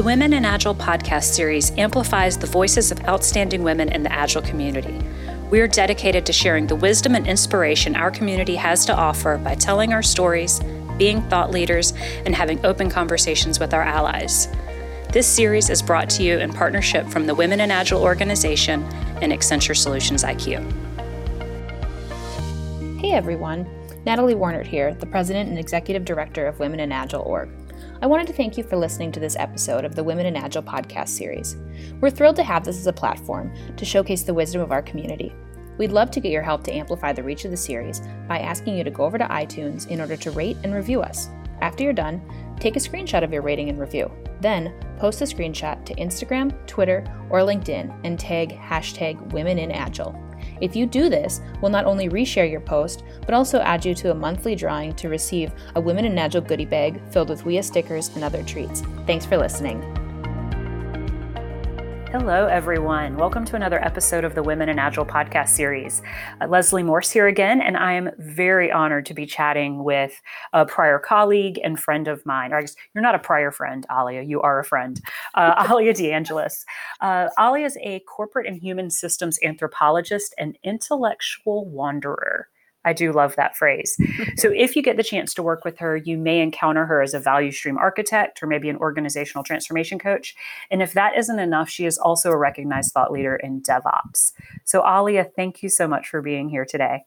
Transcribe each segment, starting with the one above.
The Women in Agile podcast series amplifies the voices of outstanding women in the Agile community. We are dedicated to sharing the wisdom and inspiration our community has to offer by telling our stories, being thought leaders, and having open conversations with our allies. This series is brought to you in partnership from the Women in Agile organization and Accenture Solutions IQ. Hey everyone, Natalie Warnert here, the President and Executive Director of Women in Agile Org. I wanted to thank you for listening to this episode of the Women in Agile podcast series. We're thrilled to have this as a platform to showcase the wisdom of our community. We'd love to get your help to amplify the reach of the series by asking you to go over to iTunes in order to rate and review us. After you're done, take a screenshot of your rating and review. Then, post the screenshot to Instagram, Twitter, or LinkedIn and tag hashtag Women in Agile. If you do this, we'll not only reshare your post, but also add you to a monthly drawing to receive a Women in Agile goodie bag filled with WIA stickers and other treats. Thanks for listening. Hello, everyone. Welcome to another episode of the Women in Agile podcast series. Uh, Leslie Morse here again, and I am very honored to be chatting with a prior colleague and friend of mine. Or guess you're not a prior friend, Alia, you are a friend, uh, Alia DeAngelis. Uh, Alia is a corporate and human systems anthropologist and intellectual wanderer. I do love that phrase. so, if you get the chance to work with her, you may encounter her as a value stream architect or maybe an organizational transformation coach. And if that isn't enough, she is also a recognized thought leader in DevOps. So, Alia, thank you so much for being here today.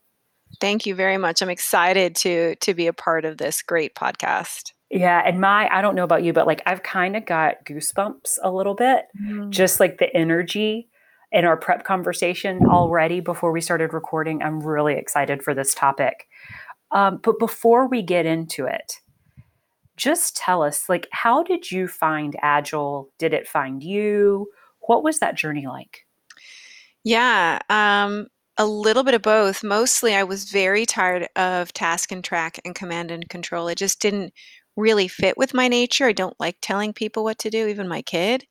Thank you very much. I'm excited to to be a part of this great podcast. Yeah, and my I don't know about you, but like I've kind of got goosebumps a little bit, mm. just like the energy in our prep conversation already before we started recording. I'm really excited for this topic. Um, but before we get into it, just tell us like how did you find agile? Did it find you? What was that journey like? Yeah um, a little bit of both. Mostly i was very tired of task and track and command and control. It just didn't really fit with my nature. I don't like telling people what to do even my kid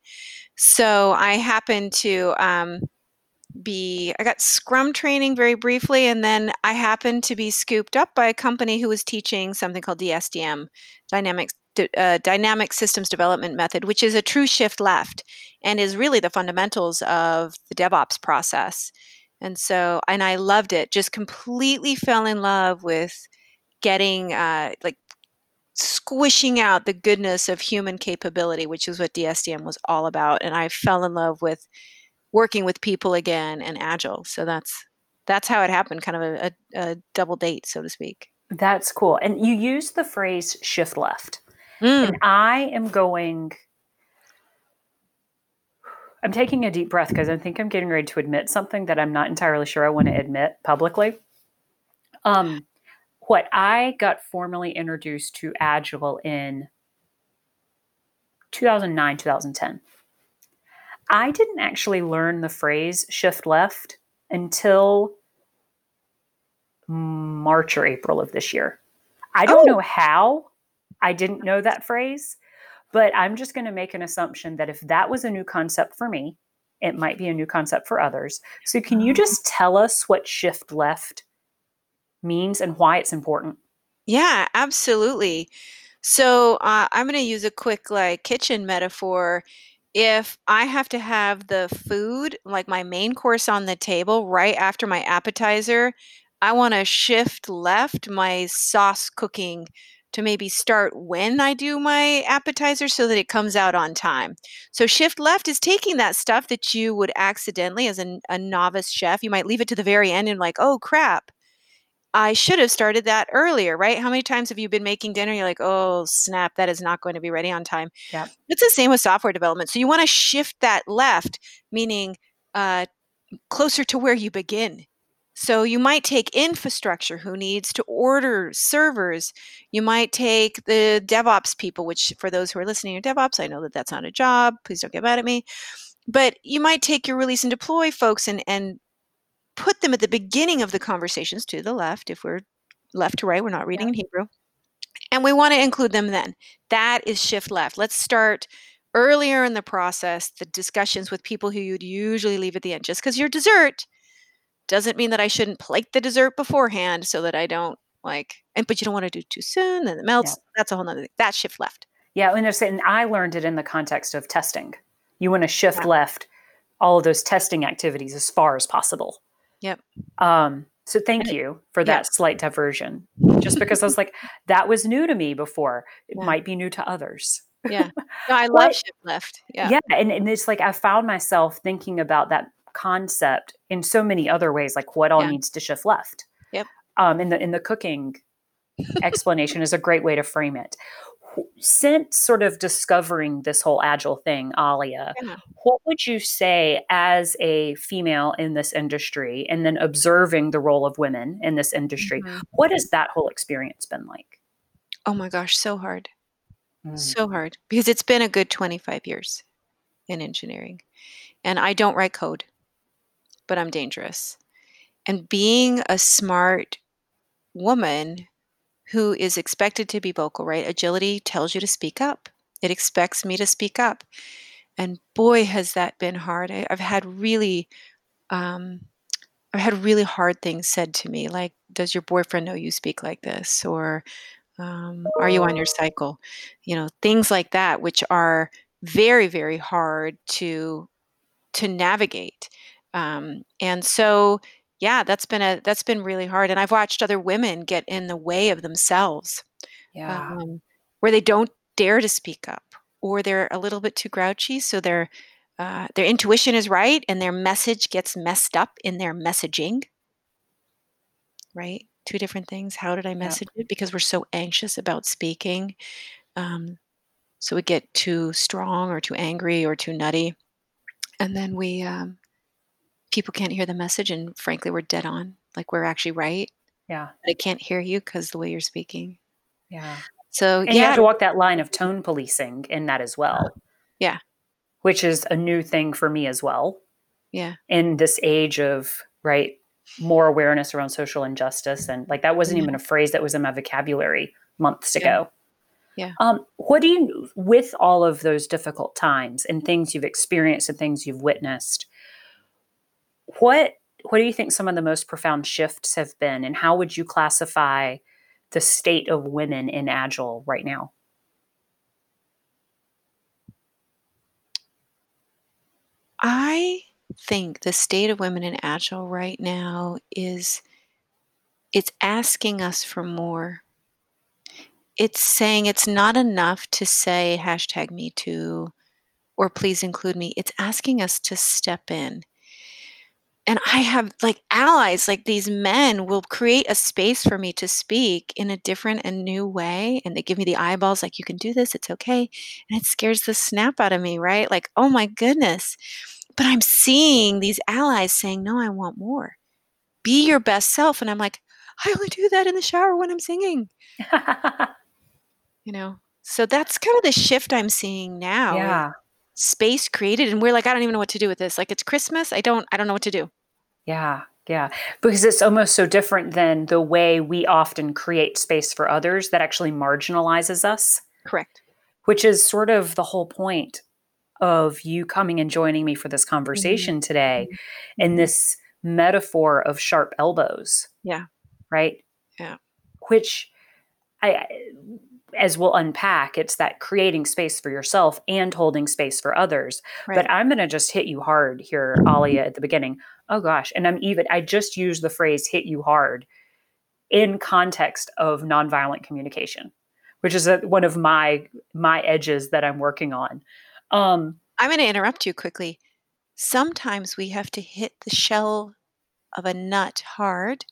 so I happened to um, be, I got Scrum training very briefly, and then I happened to be scooped up by a company who was teaching something called DSDM, Dynamics. Uh, dynamic systems development method, which is a true shift left and is really the fundamentals of the DevOps process. And so, and I loved it, just completely fell in love with getting uh, like squishing out the goodness of human capability, which is what DSDM was all about. And I fell in love with working with people again and agile. So that's that's how it happened, kind of a, a, a double date, so to speak. That's cool. And you use the phrase shift left. Mm. And I am going I'm taking a deep breath because I think I'm getting ready to admit something that I'm not entirely sure I want to admit publicly. Um, what I got formally introduced to Agile in 2009, 2010. I didn't actually learn the phrase shift left until March or April of this year. I don't oh. know how I didn't know that phrase, but I'm just going to make an assumption that if that was a new concept for me, it might be a new concept for others. So, can you oh. just tell us what shift left means and why it's important? Yeah, absolutely. So uh, I'm going to use a quick like kitchen metaphor. If I have to have the food, like my main course on the table right after my appetizer, I want to shift left my sauce cooking to maybe start when I do my appetizer so that it comes out on time. So shift left is taking that stuff that you would accidentally as a, a novice chef, you might leave it to the very end and like, oh crap, I should have started that earlier, right? How many times have you been making dinner? You're like, oh, snap, that is not going to be ready on time. Yeah. It's the same with software development. So you want to shift that left, meaning uh, closer to where you begin. So you might take infrastructure who needs to order servers. You might take the DevOps people, which for those who are listening to DevOps, I know that that's not a job. Please don't get mad at me. But you might take your release and deploy folks and, and put them at the beginning of the conversations to the left if we're left to right we're not reading yeah. in hebrew and we want to include them then that is shift left let's start earlier in the process the discussions with people who you'd usually leave at the end just because you're dessert doesn't mean that i shouldn't plate the dessert beforehand so that i don't like and but you don't want to do too soon then it melts yeah. that's a whole nother thing that's shift left Yeah, and, and I learned it in the context of testing. You want to shift Yeah. left all of those testing activities as far as possible. Yep. Um, so thank And you for that slight diversion. Just because I was like, that was new to me before. It Yeah. might be new to others. Yeah. No, I love shift left. Yeah. Yeah. and, and it's like I found myself thinking about that concept in so many other ways, like what all Yeah. needs to shift left. Yep. Um, in the in the cooking explanation is a great way to frame it. Since sort of discovering this whole agile thing, Alia, Yeah. what would you say as a female in this industry and then observing the role of women in this industry? Mhm. What has that whole experience been like? Oh my gosh, so hard. Mm. So hard because it's been a good 25 years in engineering. And I don't write code, but I'm dangerous. And being a smart woman who is expected to be vocal, right? Agility tells you to speak up, it expects me to speak up. And boy, has that been hard. I, I've had really, um, I've had really hard things said to me, like, "Does your boyfriend know you speak like this?" or um, "Are you on your cycle?" You know, things like that, which are very, very hard to to navigate. Um, and so, yeah, that's been a that's been really hard. And I've watched other women get in the way of themselves Yeah. um, where they don't dare to speak up or they're a little bit too grouchy so their uh, their intuition is right and their message gets messed up in their messaging right two different things how did i message it because we're so anxious about speaking um, so we get too strong or too angry or too nutty and then we um, people can't hear the message and frankly we're dead on like we're actually right yeah. but i can't hear you because the way you're speaking Yeah. so And you yeah have to walk that line of tone policing in that as well. Yeah. Which is a new thing for me as well. yeah In this age of, right, more awareness around social injustice. And like that wasn't Yeah. even a phrase that was in my vocabulary months Yeah. ago. Yeah. Um, what do you, with all of those difficult times and things you've experienced and things you've witnessed, what what do you think some of the most profound shifts have been, and how would you classify the state of women in Agile right now? I think the state of women in agile right now is it's asking us for more. It's saying it's not enough to say hashtag me too or please include me. It's asking us to step in. And I have like allies, like these men will create a space for me to speak in a different and new way. And they give me the eyeballs, like, you can do this, it's okay. And it scares the snap out of me, right? Like, oh my goodness. But I'm seeing these allies saying, no, I want more. Be your best self. And I'm like, I only do that in the shower when I'm singing, you know? So that's kind of the shift I'm seeing now. yeah. Space created and we're like, I don't even know what to do with this. Like it's Christmas. I don't I don't know what to do. Yeah, yeah. Because it's almost so different than the way we often create space for others that actually marginalizes us, Correct. which is sort of the whole point of you coming and joining me for this mm-hmm. conversation today mm-hmm. and mm-hmm. this metaphor of sharp elbows. Yeah. Right? Yeah. Which I as we'll unpack, it's that creating space for yourself and holding space for others. Right. But I'm going to just hit you hard here, Alia, at the beginning. Oh gosh. And I'm even, I just used the phrase hit you hard in context of nonviolent communication, which is a, one of my, my edges that I'm working on. Um, I'm going to interrupt you quickly. Sometimes we have to hit the shell of a nut hard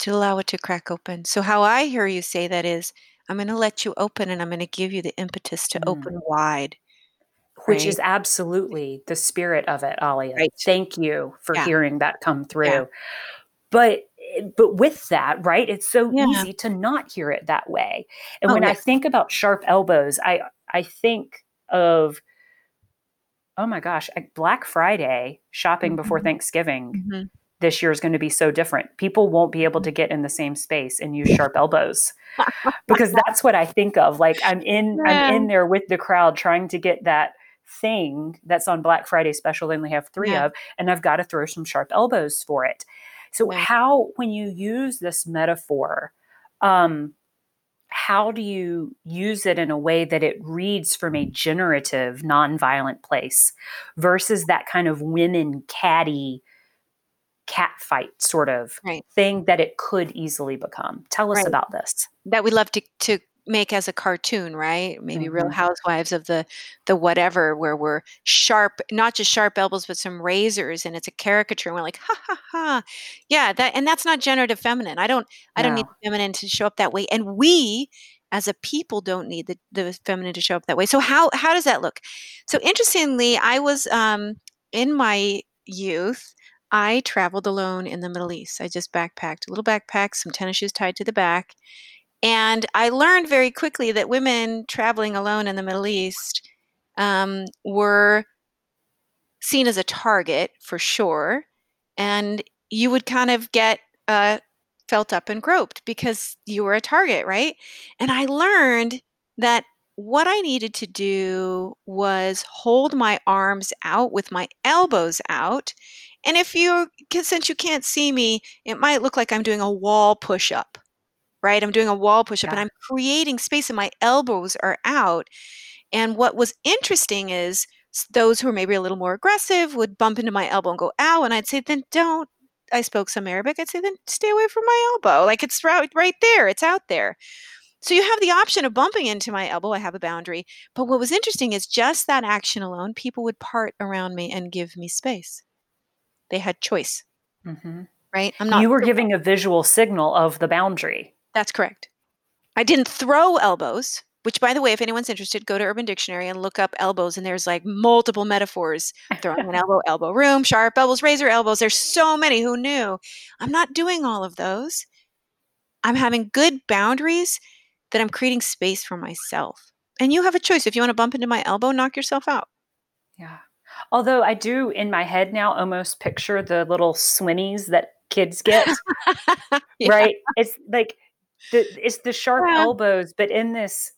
to allow it to crack open. So, how I hear you say that is, I'm going to let you open and I'm going to give you the impetus to Mm. open wide. which is absolutely the spirit of it, Alia. Right. Thank you for Yeah. hearing that come through. Yeah. But but with that, right? It's so Yeah. easy to not hear it that way. And Oh, when I think about sharp elbows, I I think of oh my gosh, Black Friday shopping before Mhm. Thanksgiving Mhm. This year is going to be so different. People won't be able to get in the same space and use sharp elbows because that's what I think of. Like I'm in, Yeah. I'm in there with the crowd trying to get that thing that's on Black Friday special. They only have three Yeah. of, and I've got to throw some sharp elbows for it. So Yeah. how, when you use this metaphor, um, how do you use it in a way that it reads from a generative, nonviolent place versus that kind of women catty cat fight sort of right. thing that it could easily become? Tell us Right. about this. that we love to to make as a cartoon, right? Maybe Real Mhm. Housewives of the the whatever, where we're sharp, not just sharp elbows, but some razors, and it's a caricature, and we're like, ha ha ha, yeah, that, and that's not generative feminine. I don't, I don't need feminine to show up that way, and we as a people don't need the, the feminine to show up that way. So how how does that look? So interestingly, I was um, in my youth. I traveled alone in the Middle East. I just backpacked, a little backpack, some tennis shoes tied to the back, and I learned very quickly that women traveling alone in the Middle East um, were seen as a target for sure. And you would kind of get uh, felt up and groped because you were a target, right? And I learned that what I needed to do was hold my arms out with my elbows out. And if you, since you can't see me, it might look like I'm doing a wall push up right? I'm doing a wall push up and I'm creating space and my elbows are out. And what was interesting is those who are maybe a little more aggressive would bump into my elbow and go, ow. And I'd say, then don't. I spoke some Arabic. I'd say, then stay away from my elbow. Like it's right, right there, it's out there. So you have the option of bumping into my elbow. I have a boundary. But what was interesting is just that action alone, people would part around me and give me space. They had choice, Mhm. right? I'm not. You were giving a visual signal of the boundary. That's correct. I didn't throw elbows, which, by the way, if anyone's interested, go to Urban Dictionary and look up elbows, and there's like multiple metaphors throwing an elbow, elbow room, sharp elbows, razor elbows. There's so many who knew. I'm not doing all of those. I'm having good boundaries that I'm creating space for myself. And you have a choice. If you want to bump into my elbow, knock yourself out. Yeah. Although I do in my head now almost picture the little swimmies that kids get, Yeah. right? It's like the it's the sharp Yeah. elbows, but in this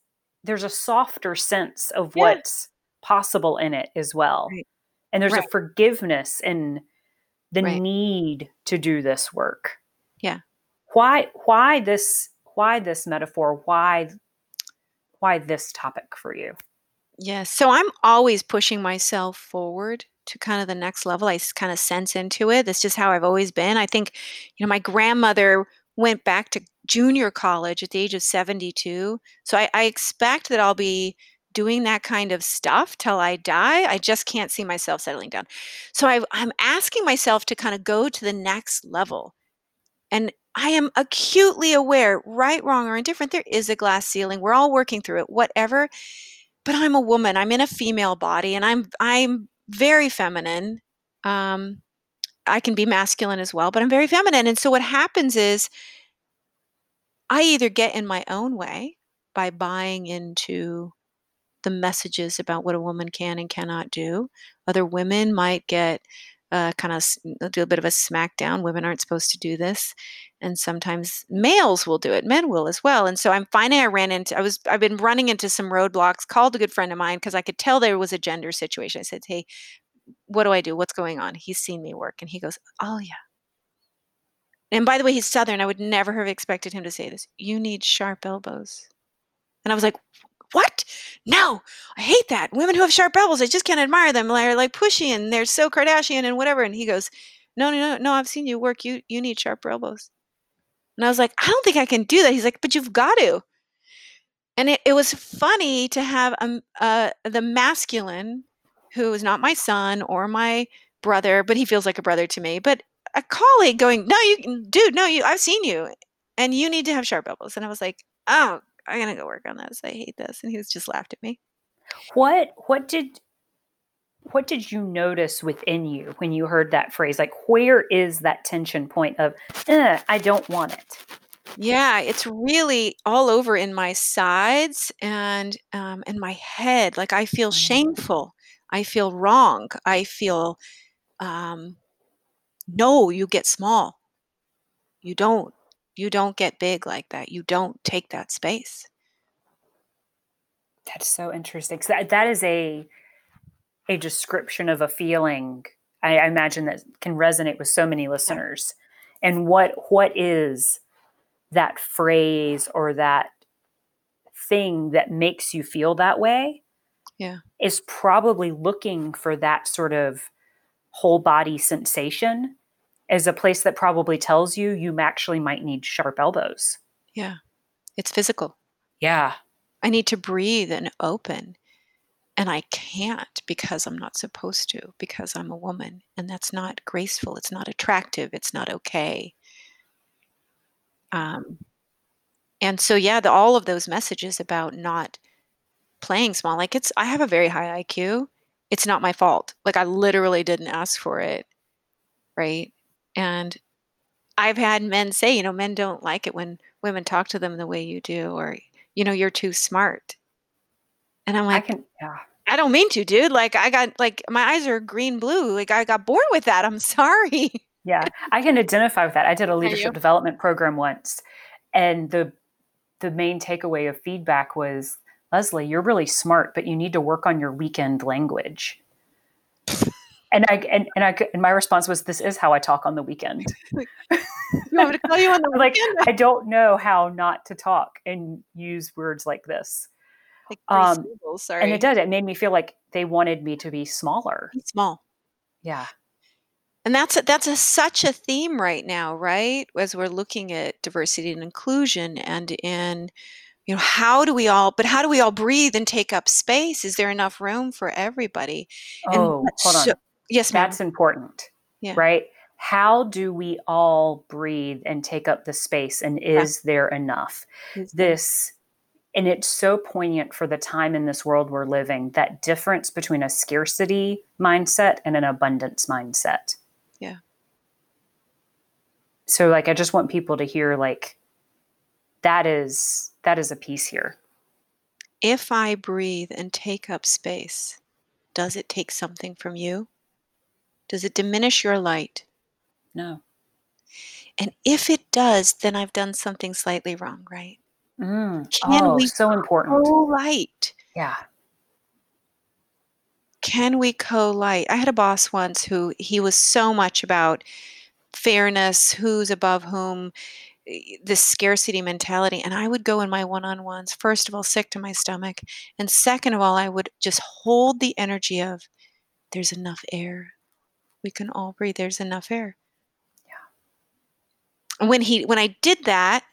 there's a softer sense of Yeah. what's possible in it as well. Right. And there's Right. a forgiveness in the Right. need to do this work. Yeah. Why why this why this metaphor? Why why this topic for you? Yes. So I'm always pushing myself forward to kind of the next level. I kind of sense into it. That's just how I've always been. I think, you know, my grandmother went back to junior college at the age of 72. So I, I expect that I'll be doing that kind of stuff till I die. I just can't see myself settling down. So I, I'm asking myself to kind of go to the next level. And I am acutely aware, right, wrong, or indifferent, there is a glass ceiling. We're all working through it, whatever but I'm a woman. I'm in a female body, and I'm I'm very feminine. Um, I can be masculine as well, but I'm very feminine. And so what happens is, I either get in my own way by buying into the messages about what a woman can and cannot do. Other women might get uh, kind of do a bit of a smackdown. Women aren't supposed to do this, and sometimes males will do it. Men will as well. And so I'm finding I ran into I was I've been running into some roadblocks. Called a good friend of mine because I could tell there was a gender situation. I said, "Hey, what do I do? What's going on?" He's seen me work, and he goes, "Oh yeah." And by the way, he's Southern. I would never have expected him to say this. You need sharp elbows. And I was like, what? No, I hate that. Women who have sharp elbows, I just can't admire them. They're like pushy and they're so Kardashian and whatever. And he goes, no, no, no, no. I've seen you work. You you need sharp elbows. And I was like, I don't think I can do that. He's like, but you've got to. And it, it was funny to have um, uh, the masculine, who is not my son or my brother, but he feels like a brother to me. But a colleague going, no, you, dude, no, you. I've seen you, and you need to have sharp elbows. And I was like, oh, I'm gonna go work on this. I hate this. And he was just laughed at me. What what did what did you notice within you when you heard that phrase? Like where is that tension point of "Eh, I don't want it? Yeah, it's really all over in my sides and um, in my head. Like I feel Mm. shameful. I feel wrong. I feel, um, no, you get small. You don't. You don't get big like that. You don't take that space. That's so interesting. 'Cause that, that is a a description of a feeling I, I imagine that can resonate with so many listeners. And what what is that phrase or that thing that makes you feel that way Yeah. is probably looking for that sort of whole body sensation as a place that probably tells you you actually might need sharp elbows. Yeah. It's physical. Yeah. I need to breathe and open. And I can't because I'm not supposed to, because I'm a woman. And that's not graceful. It's not attractive. It's not okay. Um, and so, yeah, the, all of those messages about not playing small, like it's, I have a very high IQ. It's not my fault. Like I literally didn't ask for it. Right. And I've had men say, you know, men don't like it when women talk to them the way you do, or, you know, you're too smart. And I'm like, I can yeah. I don't mean to, dude. Like I got like my eyes are green blue. Like I got born with that. I'm sorry. Yeah, I can identify with that. I did a leadership development program once, and the the main takeaway of feedback was, Leslie, you're really smart, but you need to work on your weekend language. And I and, and I and my response was, this is how I talk on the weekend. You want me to call you on the like? I don't know how not to talk and use words like this. Like um, syllables, sorry. And it did. It made me feel like they wanted me to be smaller. Be small. Yeah. And that's a, that's a, such a theme right now, right? As we're looking at diversity and inclusion, and in you know how do we all, but how do we all breathe and take up space? Is there enough room for everybody? And Oh, hold on. so- yes, ma'am. That's important. Yeah. Right? How do we all breathe and take up the space? And Yeah. is there enough? Is there- This, and it's so poignant for the time in this world we're living that difference between a scarcity mindset and an abundance mindset. Yeah. So, like, I just want people to hear, like, that is that is a piece here. if I breathe and take up space, does it take something from you? Does it diminish your light? No. And if it does, then I've done something slightly wrong, right? Mm. Can oh, we so important. Co-light. Yeah. Can we co-light? I had a boss once who he was so much about fairness, who's above whom, eh, this scarcity mentality. And I would go in my one-on-ones, first of all, sick to my stomach. And second of all, I would just hold the energy of there's enough air. We can all breathe. There's enough air. Yeah. When he when I did that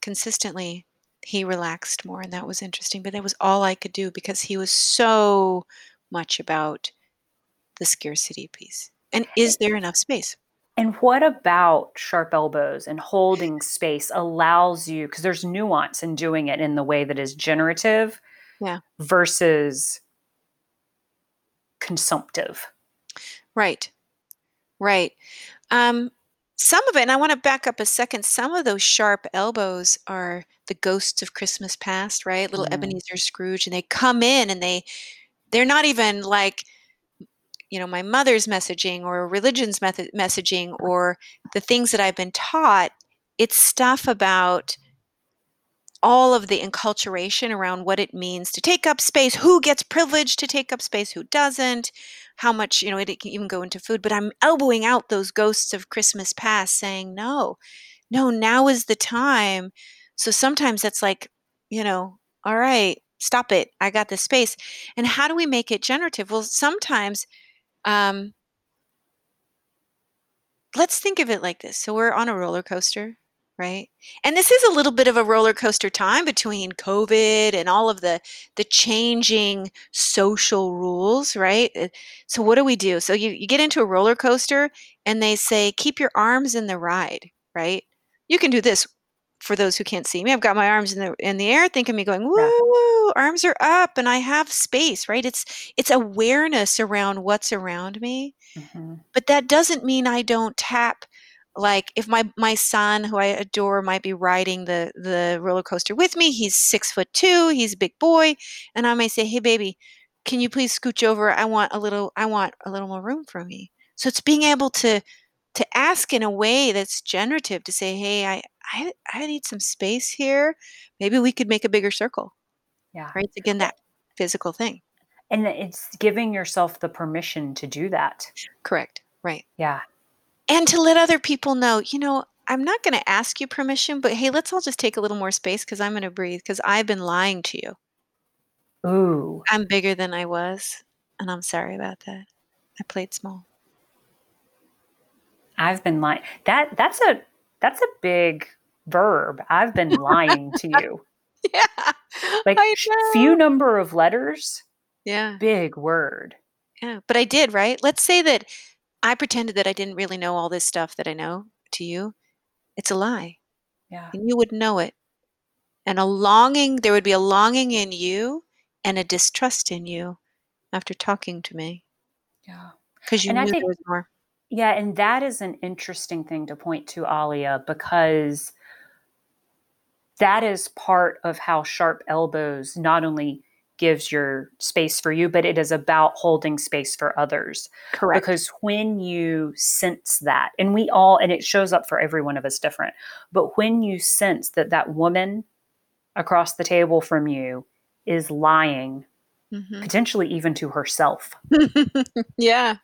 consistently, he relaxed more and that was interesting. But that was all I could do because he was so much about the scarcity piece. And is there enough space? And what about sharp elbows and holding space allows you, because there's nuance in doing it in the way that is generative Yeah. versus consumptive. Right. Right. Um, some of it, and I want to back up a second, some of those sharp elbows are the ghosts of Christmas past, right? Little Mm. Ebenezer Scrooge, and they come in and they they're not even like you know my mother's messaging or religion's method messaging or the things that I've been taught. It's stuff about all of the enculturation around what it means to take up space, who gets privileged to take up space, who doesn't, how much, you know, it can even go into food. But I'm elbowing out those ghosts of Christmas past saying, no, no, now is the time. So sometimes that's like, you know, all right, stop it. I got this space. And how do we make it generative? Well, sometimes, um, let's think of it like this. So we're on a roller coaster, right? And this is a little bit of a roller coaster time between COVID and all of the the changing social rules, right? Uh, So what do we do? So you, you get into a roller coaster and they say keep your arms in the ride, right? You can do this for those who can't see me. I've got my arms in the in the air, think of me going, woo, arms are up and I have space, right? It's it's awareness around what's around me Mhm. but that doesn't mean I don't tap like if my my son who I adore might be riding the the roller coaster with me he's six foot two he's a big boy and I may say hey baby can you please scooch over? I want a little I want a little more room for me. So it's being able to to ask in a way that's generative to say hey I I, I need some space here. Maybe we could make a bigger circle. Yeah. right? Again that physical thing. And it's giving yourself the permission to do that. correct. Right. Yeah. And to let other people know, you know, I'm not going to ask you permission, but hey, let's all just take a little more space because I'm going to breathe because I've been lying to you. Ooh. I'm bigger than I was, and I'm sorry about that. I played small. I've been lying. That that's a that's a big verb. I've been lying to you. Yeah. Like I few number of letters, Yeah. big word. Yeah. But I did, right? Let's say that I pretended that I didn't really know all this stuff that I know to you. It's a lie. Yeah. And you would know it. And a longing, there would be a longing in you and a distrust in you after talking to me Yeah. because you And knew think- there was more. Yeah, and that is an interesting thing to point to, Alia, because that is part of how sharp elbows not only gives your space for you, but it is about holding space for others. Correct. Because when you sense that, and we all, and it shows up for every one of us different, but when you sense that that woman across the table from you is lying, Mhm. potentially even to herself, yeah.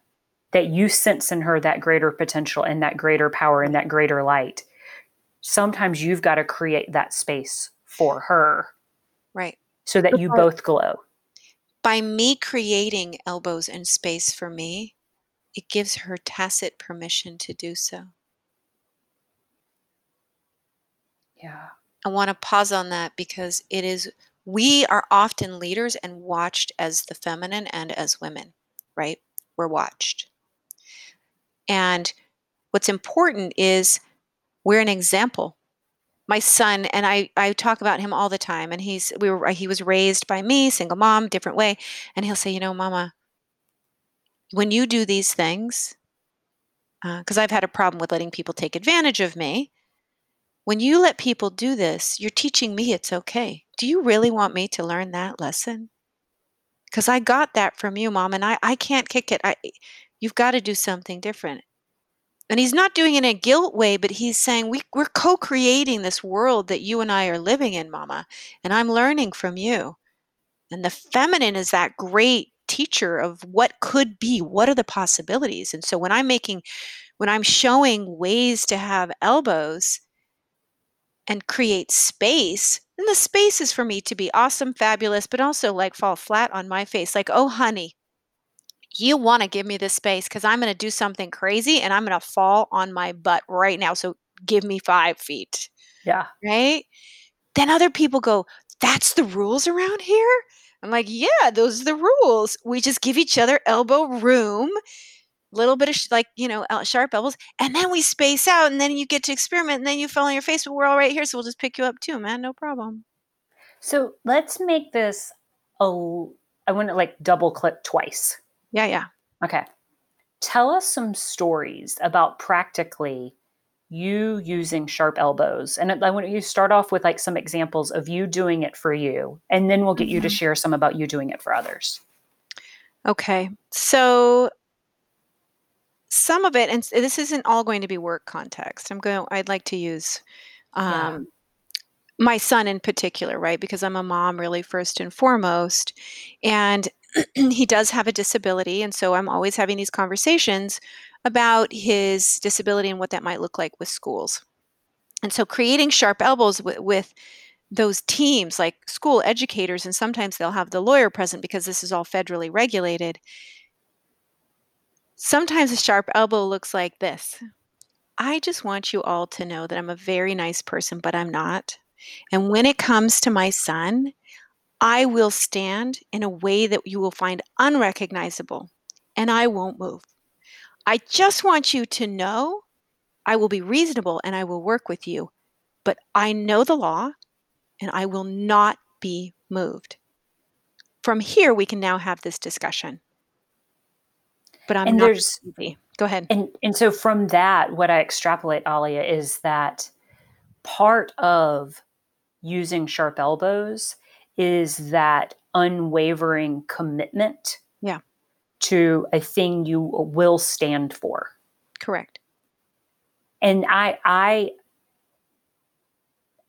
that you sense in her that greater potential and that greater power and that greater light. Sometimes you've got to create that space for her Right. So that you both glow. By me creating elbows and space for me, it gives her tacit permission to do so. Yeah. I want to pause on that because it is, we are often leaders and watched as the feminine and as women, right? We're watched. And what's important is we're an example. My son and I, I talk about him all the time, and he's we were he was raised by me, single mom, different way, and he'll say, you know, Mama, when you do these things, uh, because I've had a problem with letting people take advantage of me. When you let people do this, you're teaching me it's okay. Do you really want me to learn that lesson? Because I got that from you, mom, and I, I can't kick it. I, you've got to do something different. And he's not doing it in a guilt way, but he's saying, we, We're co creating this world that you and I are living in, mama, and I'm learning from you. And the feminine is that great teacher of what could be, what are the possibilities. And so when I'm making, when I'm showing ways to have elbows, and create space, then the space is for me to be awesome, fabulous, but also like fall flat on my face. Like, oh, honey, you want to give me this space because I'm going to do something crazy and I'm going to fall on my butt right now. So give me five feet, Yeah. right? Then other people go, that's the rules around here? I'm like, yeah, those are the rules. We just give each other elbow room little bit of sh- like you know sharp elbows and then we space out and then you get to experiment and then you fall on your face but we're all right here so we'll just pick you up too man no problem So let's make this a, I want to like double click twice. Yeah yeah Okay. Tell us some stories about practically you using sharp elbows. And I want you to start off with like some examples of you doing it for you. And then we'll get you to Mhm. share some about you doing it for others. okay so some of it and this isn't all going to be work context i'm going i'd like to use Yeah. um, my son in particular right because i'm a mom really first and foremost and he does have a disability and so i'm always having these conversations about his disability and what that might look like with schools. And so creating sharp elbows with, with those teams like school educators and sometimes they'll have the lawyer present because this is all federally regulated. Sometimes a sharp elbow looks like this. I just want you all to know that i'm a very nice person but i'm not. And when it comes to my son i will stand in a way that you will find unrecognizable and i won't move i just want you to know i will be reasonable and i will work with you but i know the law and I will not be moved. From here, we can now have this discussion. But I'm and not. there's. Go ahead. and and so from that, what I extrapolate, Alia, is that part of using sharp elbows is that unwavering commitment Yeah. to a thing you will stand for. Correct. and i i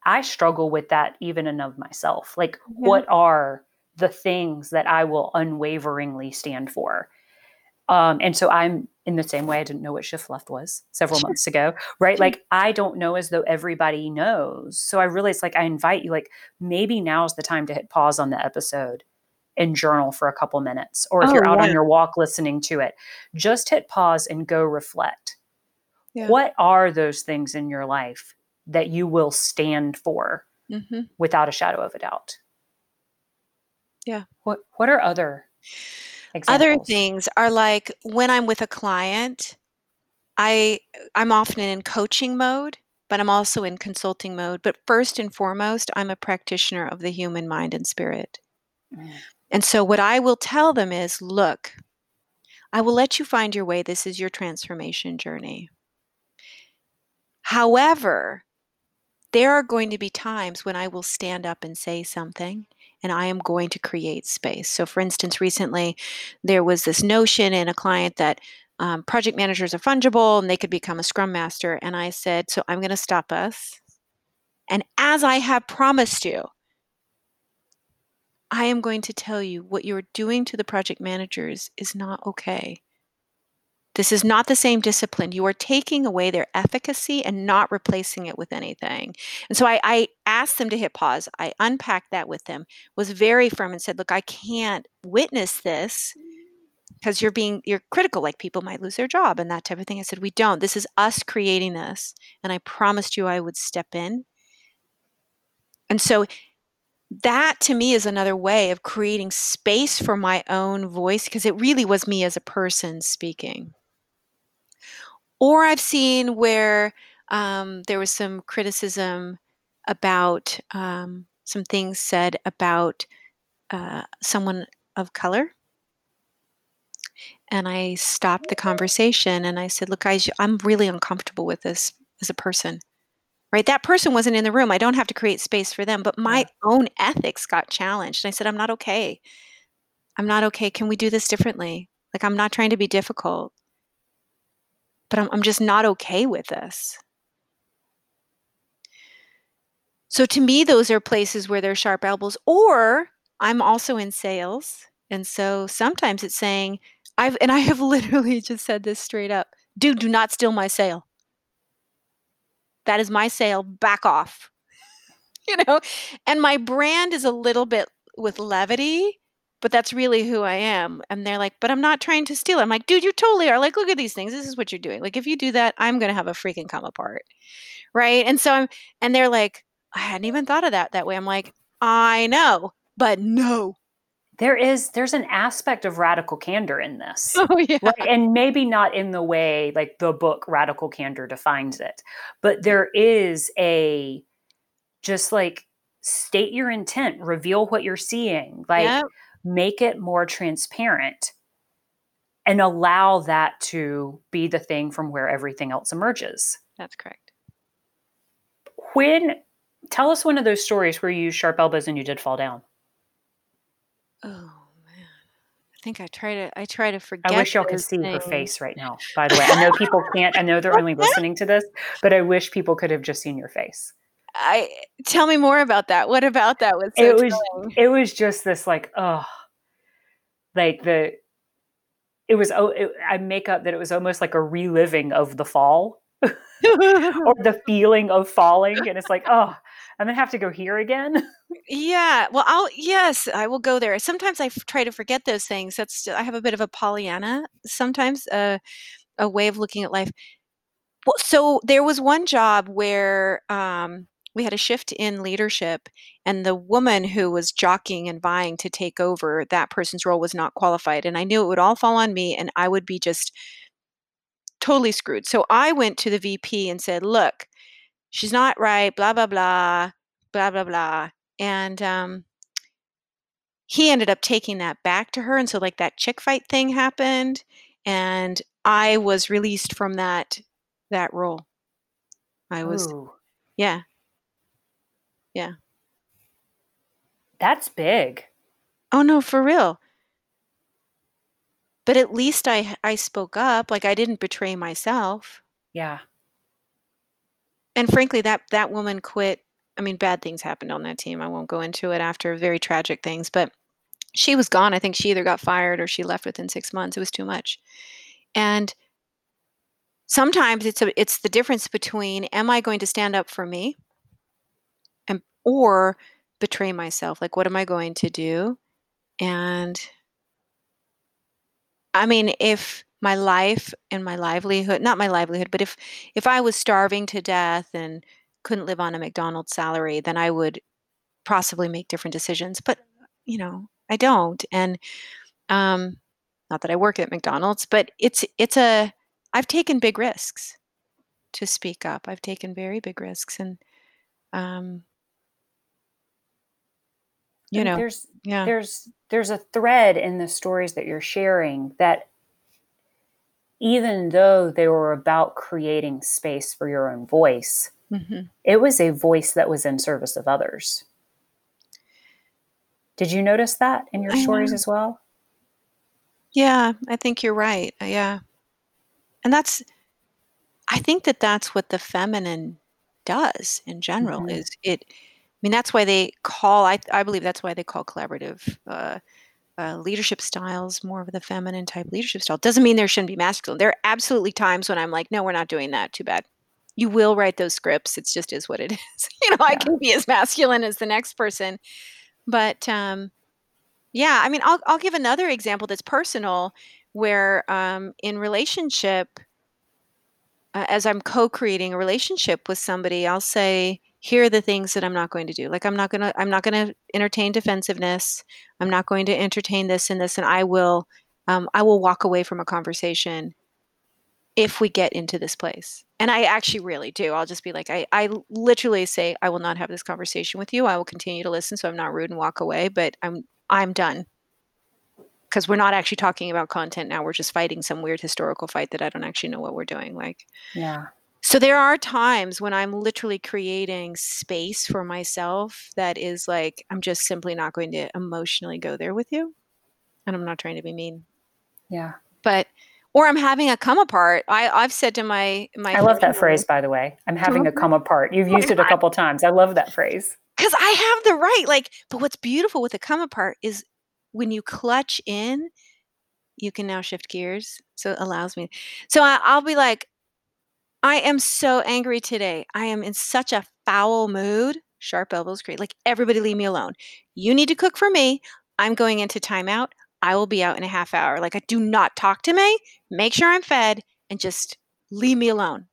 i struggle with that even in of myself like Yeah. what are the things that i will unwaveringly stand for Um, and so I'm in the same way I didn't know what shift left was several sure. months ago, right? Sure. Like I don't know as though everybody knows. So I really, it's like I invite you, like maybe now's the time to hit pause on the episode and journal for a couple minutes. Or if oh, you're out yeah. on your walk listening to it, just hit pause and go reflect. Yeah. What are those things in your life that you will stand for mm-hmm. without a shadow of a doubt? Yeah. What what are other Examples. Other things are like when I'm with a client, I I'm often in coaching mode, but I'm also in consulting mode. But first and foremost, I'm a practitioner of the human mind and spirit. Mm. And so what I will tell them is, look, I will let you find your way. This is your transformation journey. However, there are going to be times when I will stand up and say something and I am going to create space. So, for instance, recently there was this notion in a client that um, project managers are fungible and they could become a scrum master. And I said, So I'm going to stop us. And as I have promised you, I am going to tell you what you're doing to the project managers is not okay. This is not the same discipline. You are taking away their efficacy and not replacing it with anything. And so I, I asked them to hit pause. I unpacked that with them, was very firm and said, look, I can't witness this because you're being you're critical like people might lose their job and that type of thing i said we don't this is us creating this and i promised you i would step in and so that to me is another way of creating space for my own voice because it really was me as a person speaking or I've seen where um, there was some criticism about um, some things said about uh, someone of color. And I stopped the conversation and I said, Look, guys, I'm really uncomfortable with this as a person. Right? That person wasn't in the room. I don't have to create space for them, but my own ethics got challenged. And I said, I'm not okay. I'm not okay. Can we do this differently? Like, I'm not trying to be difficult but I'm, I'm just not okay with this. So to me, those are places where there's sharp elbows. Or I'm also in sales. And so sometimes it's saying, I've, and I have literally just said this straight up dude, do not steal my sale. That is my sale. Back off. You know, and my brand is a little bit with levity but that's really who I am. And they're like, but I'm not trying to steal. I'm like, dude, you totally are. Like, look at these things. This is what you're doing. Like, if you do that, I'm going to have a freaking come apart. Right. And so I'm, and they're like, I hadn't even thought of that that way. I'm like, I know, but no. There is, there's an aspect of radical candor in this. Oh, yeah. Right? And maybe not in the way like the book Radical Candor defines it, but there is a just like state your intent, reveal what you're seeing. Like, yep make it more transparent and allow that to be the thing from where everything else emerges. That's correct. When tell us one of those stories where you used sharp elbows and you did fall down. Oh man. I think I try to I try to forget. I wish y'all could see things. her face right now, by the way. I know people can't, I know they're only listening to this, but I wish people could have just seen your face. I tell me more about that. What about that was so it was telling? it was just this like oh like the it was oh it, I make up that it was almost like a reliving of the fall or the feeling of falling and it's like oh I'm gonna have to go here again. Yeah. Well, I'll yes, I will go there. Sometimes I f- try to forget those things. That's I have a bit of a Pollyanna sometimes, uh, a way of looking at life. Well, so there was one job where um, we had a shift in leadership and the woman who was jockeying and vying to take over that person's role was not qualified and i knew it would all fall on me and i would be just totally screwed. So i went to the vp and said look she's not right blah blah blah blah blah blah and um, he ended up taking that back to her and so like that chick fight thing happened and i was released from that that role. I was Ooh. yeah yeah. That's big. Oh no, for real. But at least I I spoke up, like I didn't betray myself. Yeah. And frankly, that that woman quit. I mean, bad things happened on that team. I won't go into it after very tragic things, but she was gone. I think she either got fired or she left within six months. It was too much. And sometimes it's a, it's the difference between am I going to stand up for me or betray myself? Like what am I going to do? And I mean, if my life and my livelihood, not my livelihood, but if if I was starving to death and couldn't live on a McDonald's salary, then I would possibly make different decisions. But you know, I don't. And um not that I work at McDonald's, but it's it's a I've taken big risks to speak up. I've taken very big risks and um you know there's yeah there's there's a thread in the stories that you're sharing that even though they were about creating space for your own voice hmm it was a voice that was in service of others did you notice that in your I stories know. as well Yeah, I think you're right. Uh, Yeah. And that's I think that that's what the feminine does in general Mhm. is it mean that's why they call I I believe that's why they call collaborative uh, uh, leadership styles more of the feminine type leadership style. Doesn't mean there shouldn't be masculine. There are absolutely times when I'm like, no, we're not doing that. Too bad. You will write those scripts. It's just is what it is. you know, I can be as masculine as the next person, but um, yeah, I mean, I'll I'll give another example that's personal, where um, in relationship, uh, as I'm co-creating a relationship with somebody, I'll say, "Here are the things that I'm not going to do. Like, I'm not gonna I'm not gonna entertain defensiveness. I'm not going to entertain this and this, and I will um, I will walk away from a conversation if we get into this place." And I actually really do. I'll just be like, I I literally say, "I will not have this conversation with you. I will continue to listen, so I'm not rude and walk away, but I'm I'm done." because we're not actually talking about content now. We're just fighting some weird historical fight that I don't actually know what we're doing. Like, yeah so there are times when I'm literally creating space for myself that is like, I'm just simply not going to emotionally go there with you. And I'm not trying to be mean, yeah but, or I'm having a come apart. I, I've said to my, my, i love that phrase by the way i'm having a mm-hmm. come apart you've used it a couple times i love that phrase because I have the right. Like, but what's beautiful with a come apart is when you clutch in, you can now shift gears. So it allows me. So I, I'll be like, I am so angry today. I am in such a foul mood. Sharp elbows, great. Like, everybody leave me alone. You need to cook for me. I'm going into timeout. I will be out in a half hour. Like, I do not talk to me. Make sure I'm fed and just leave me alone.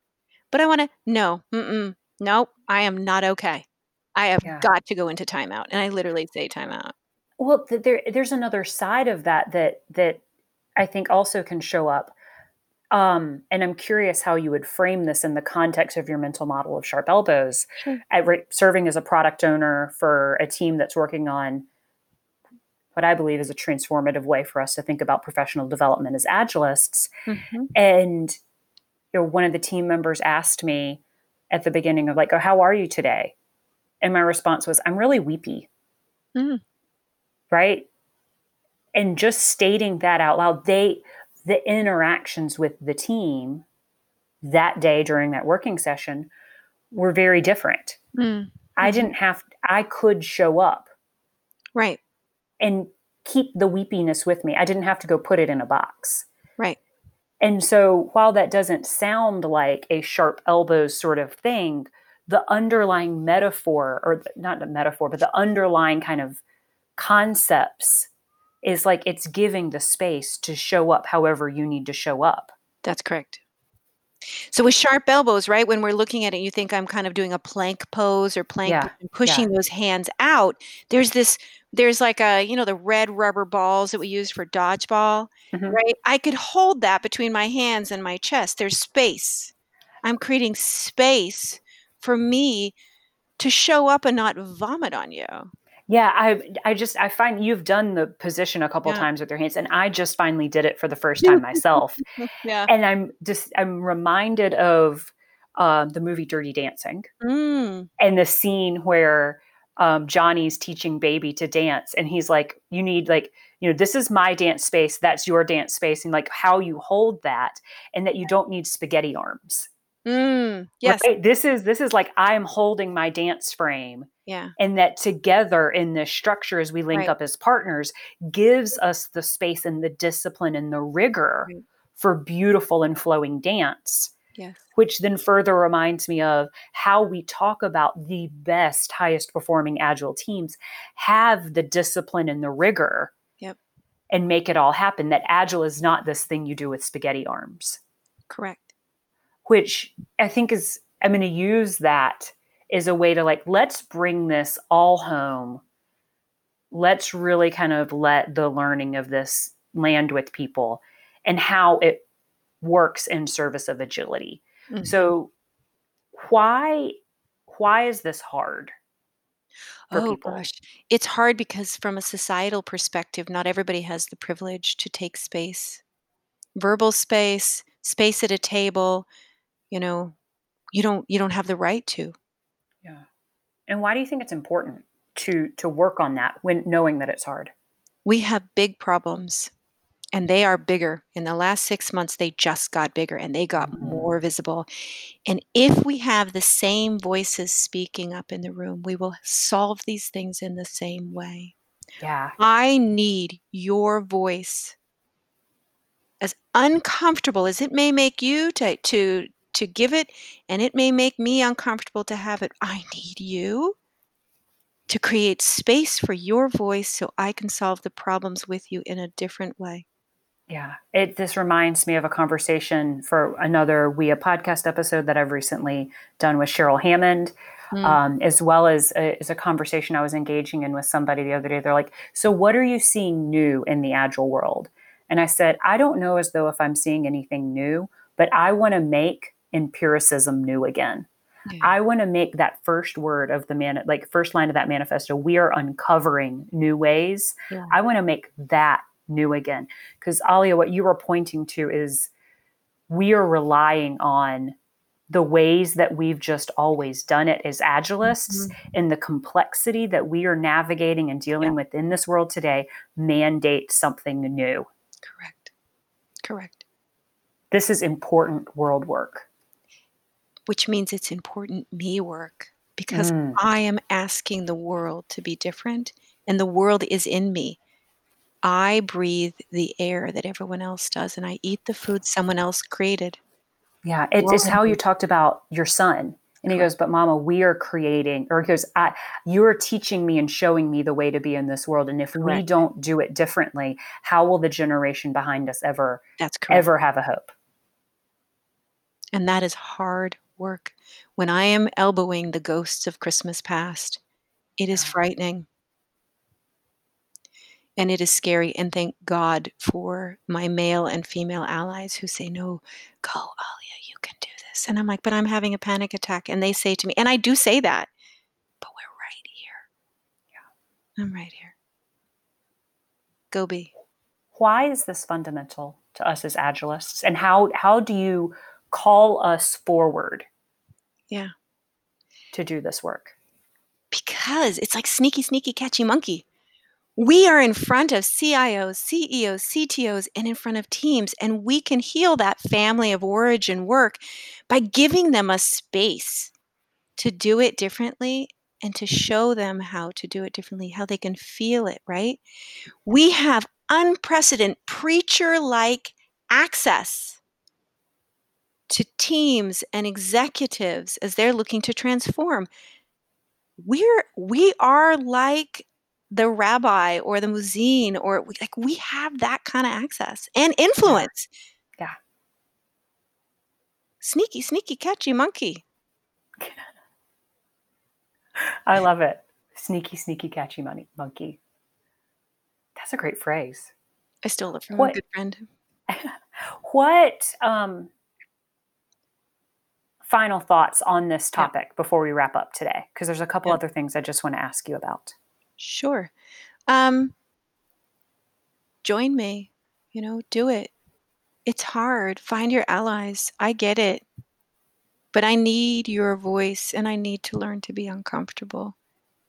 But I want to, no, mm-mm, nope, I am not okay. I have Yeah. got to go into timeout. And I literally say timeout. well there there's another side of that that that i think also can show up um, and i'm curious how you would frame this in the context of your mental model of sharp elbows Sure. at re- serving as a product owner for a team that's working on what i believe is a transformative way for us to think about professional development as agilists Mhm. and you know, one of the team members asked me at the beginning of like oh, how are you today and my response was i'm really weepy Mm. right and just stating that out loud they the interactions with the team that day during that working session were very different Mm. i Mhm. didn't have i could show up Right. and keep the weepiness with me i didn't have to go put it in a box Right. and so while that doesn't sound like a sharp elbows sort of thing the underlying metaphor or not a metaphor but the underlying kind of concepts is like it's giving the space to show up however you need to show up That's correct. So with sharp elbows, right? When we're looking at it, you think I'm kind of doing a plank pose or plank Yeah, and pushing those hands out. There's this, there's like a, you know, the red rubber balls that we use for dodgeball, Mhm. right? I could hold that between my hands and my chest. There's space. I'm creating space for me to show up and not vomit on you. Yeah i i just i find you've done the position a couple Yeah. times with your hands and i just finally did it for the first time myself Yeah. and i'm just i'm reminded of uh, the movie dirty dancing Mm. and the scene where um, Johnny's teaching baby to dance, and he's like, "You need like, you know, this is my dance space, that's your dance space, and like how you hold that, and that you don't need spaghetti arms, Mm, yes. Right? This is this is like I'm holding my dance frame. Yeah. And that together in this structure as we link Right. up as partners gives us the space and the discipline and the rigor Right. for beautiful and flowing dance. Yes. which then further reminds me of how we talk about the best, highest performing agile teams have the discipline and the rigor Yep. and make it all happen. That agile is not this thing you do with spaghetti arms, Correct. Which I think is, I'm going to use that as a way to like, let's bring this all home. Let's really kind of let the learning of this land with people and how it works in service of agility. Mhm. So why why is this hard for oh people? gosh, it's hard because from a societal perspective, not everybody has the privilege to take space, verbal space, space at a table. You know, you don't you don't have the right to. Yeah. And why do you think it's important to to work on that when knowing that it's hard? We have big problems, and they are bigger. In the last six months, they just got bigger and they got Mhm. more visible. And if we have the same voices speaking up in the room, we will solve these things in the same way. Yeah. I need your voice. As uncomfortable as it may make you to to to give it, and it may make me uncomfortable to have it, I need you to create space for your voice so I can solve the problems with you in a different way. Yeah. It this reminds me of a conversation for another We a podcast episode that I've recently done with Cheryl Hammond. Mm. um, as well as a, as a conversation I was engaging in with somebody the other day. They're like, "So, what are you seeing new in the agile world?" And I said, "I don't know as though if I'm seeing anything new, but I want to make empiricism new again. Yeah. I want to make that first word of the man, like first line of that manifesto. We are uncovering new ways. Yeah. I want to make that new again because Alia, what you were pointing to is we are relying on." The ways that we've just always done it as agilists mm-hmm. and the complexity that we are navigating and dealing Yeah. with in this world today mandate something new. Correct. Correct. This is important world work. Which means it's important me work because Mm. I am asking the world to be different and the world is in me. I breathe the air that everyone else does and I eat the food someone else created. Yeah, it's, it's how you talked about your son. And he goes, But mama, we are creating, or he goes, I, You're teaching me and showing me the way to be in this world. And if we don't do it differently, how will the generation behind us ever, That's correct. ever have a hope? And that is hard work. When I am elbowing the ghosts of Christmas past, it is frightening. And it is scary. And thank God for my male and female allies who say, No, go, Alia, you can do this. And I'm like, But I'm having a panic attack. And they say to me, and I do say that, but we're right here. Yeah. I'm right here. Go be. Why is this fundamental to us as agilists? And how, how do you call us forward Yeah. to do this work? because it's like sneaky, sneaky, catchy monkey. We are in front of CIOs, CEOs, CTOs, and in front of teams, and we can heal that family of origin work by giving them a space to do it differently and to show them how to do it differently, how they can feel it, right? We have unprecedented preacher like access to teams and executives as they're looking to transform we're we are like the rabbi or the muezzin or we- like we have that kind of access and influence Yeah. sneaky sneaky catchy monkey I love it. Sneaky, sneaky, catchy money, monkey. That's a great phrase. i stole it from What- a good friend What um, final thoughts on this Yeah. topic before we wrap up today? Because there's a couple Yeah. other things I just want to ask you about. sure um join me you know do it it's hard find your allies i get it but i need your voice and i need to learn to be uncomfortable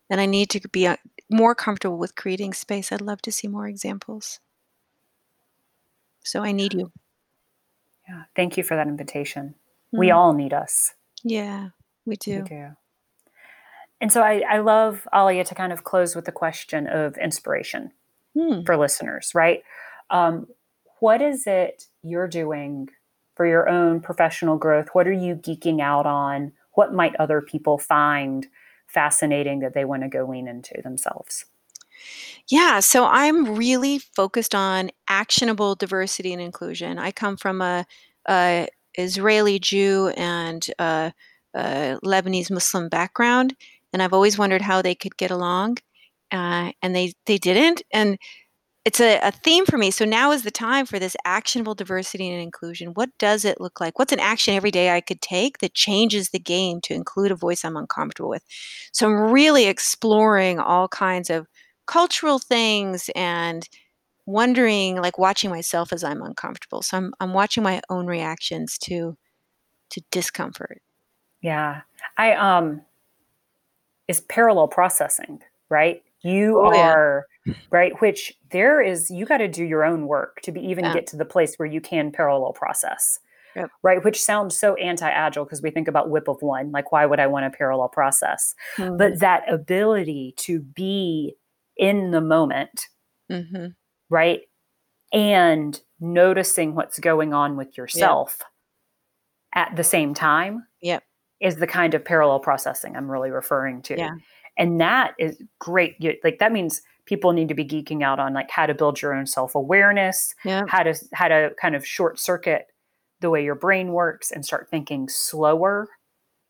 and i need to be uh, more comfortable with creating space i'd love to see more examples so i need you Yeah. Thank you for that invitation. We Mm. all need us. Yeah, we do. We do. And so I, I love, Alia, to kind of close with the question of inspiration Hmm. for listeners, right? Um, what is it you're doing for your own professional growth? What are you geeking out on? What might other people find fascinating that they want to go lean into themselves? Yeah, so I'm really focused on actionable diversity and inclusion. I come from a, a Israeli Jew and a, a Lebanese Muslim background, and I've always wondered how they could get along, uh, and they they didn't. And it's a, a theme for me. So now is the time for this actionable diversity and inclusion. What does it look like? What's an action every day I could take that changes the game to include a voice I'm uncomfortable with? So I'm really exploring all kinds of cultural things and wondering like watching myself as I'm uncomfortable. So I'm I'm watching my own reactions to to discomfort. Yeah. I um is parallel processing, right? You Oh, yeah. are right, which there is you got to do your own work to be even Yeah. get to the place where you can parallel process. Yep. Right, which sounds so anti-agile because we think about WIP of one, like why would I want to parallel process? Mm-hmm. But that ability to be in the moment, hmm right? And noticing what's going on with yourself at the same time Yep. is the kind of parallel processing I'm really referring to. Yeah. And that is great. You, like that means people need to be geeking out on like how to build your own self-awareness, Yeah. how to how to kind of short circuit the way your brain works and start thinking slower,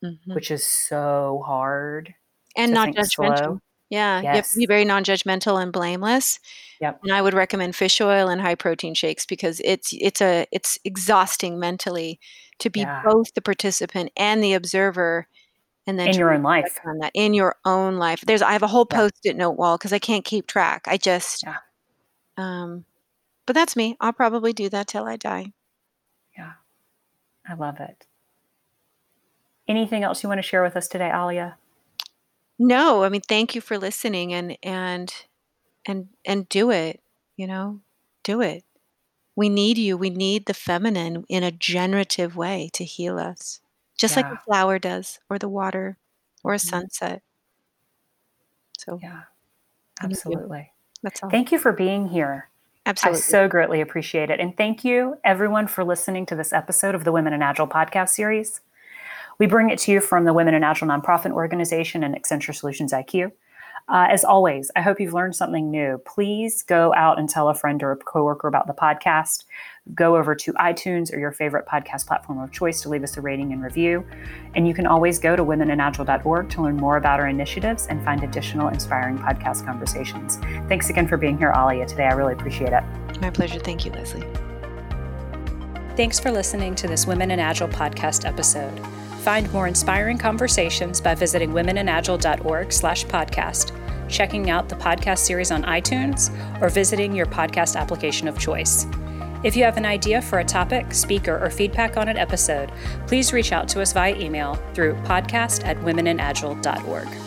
hmm which is so hard. And not judgmental. slow. Yeah. You have Yes. to be very non-judgmental and blameless. Yep. And I would recommend fish oil and high protein shakes because it's it's a it's exhausting mentally to be Yeah. both the participant and the observer and then In your own life. on that in your own life. There's I have a whole Yeah. post-it note wall because I can't keep track. I just Yeah. um but that's me. I'll probably do that till I die. Yeah i love it. Anything else you want to share with us today, Alia? No, I mean thank you for listening and and and and do it, you know? Do it. We need you. We need the feminine in a generative way to heal us. Just like Yeah. a flower does or the water or a Mhm. sunset. So Yeah, I need you. absolutely. that's all. Thank you for being here. Absolutely. I so greatly appreciate it. And thank you, everyone, for listening to this episode of the Women in Agile podcast series. We bring it to you from the Women in Agile nonprofit organization and Accenture Solutions IQ. Uh, as always, I hope you've learned something new. Please go out and tell a friend or a coworker about the podcast. Go over to iTunes or your favorite podcast platform of choice to leave us a rating and review. And you can always go to womeninagile.org to learn more about our initiatives and find additional inspiring podcast conversations. Thanks again for being here, Alia, today. I really appreciate it. My pleasure. Thank you, Leslie. Thanks for listening to this Women in Agile podcast episode. Find more inspiring conversations by visiting womeninagile.org slash podcast, checking out the podcast series on iTunes, or visiting your podcast application of choice. If you have an idea for a topic, speaker, or feedback on an episode, please reach out to us via email through podcast at womeninagile.org.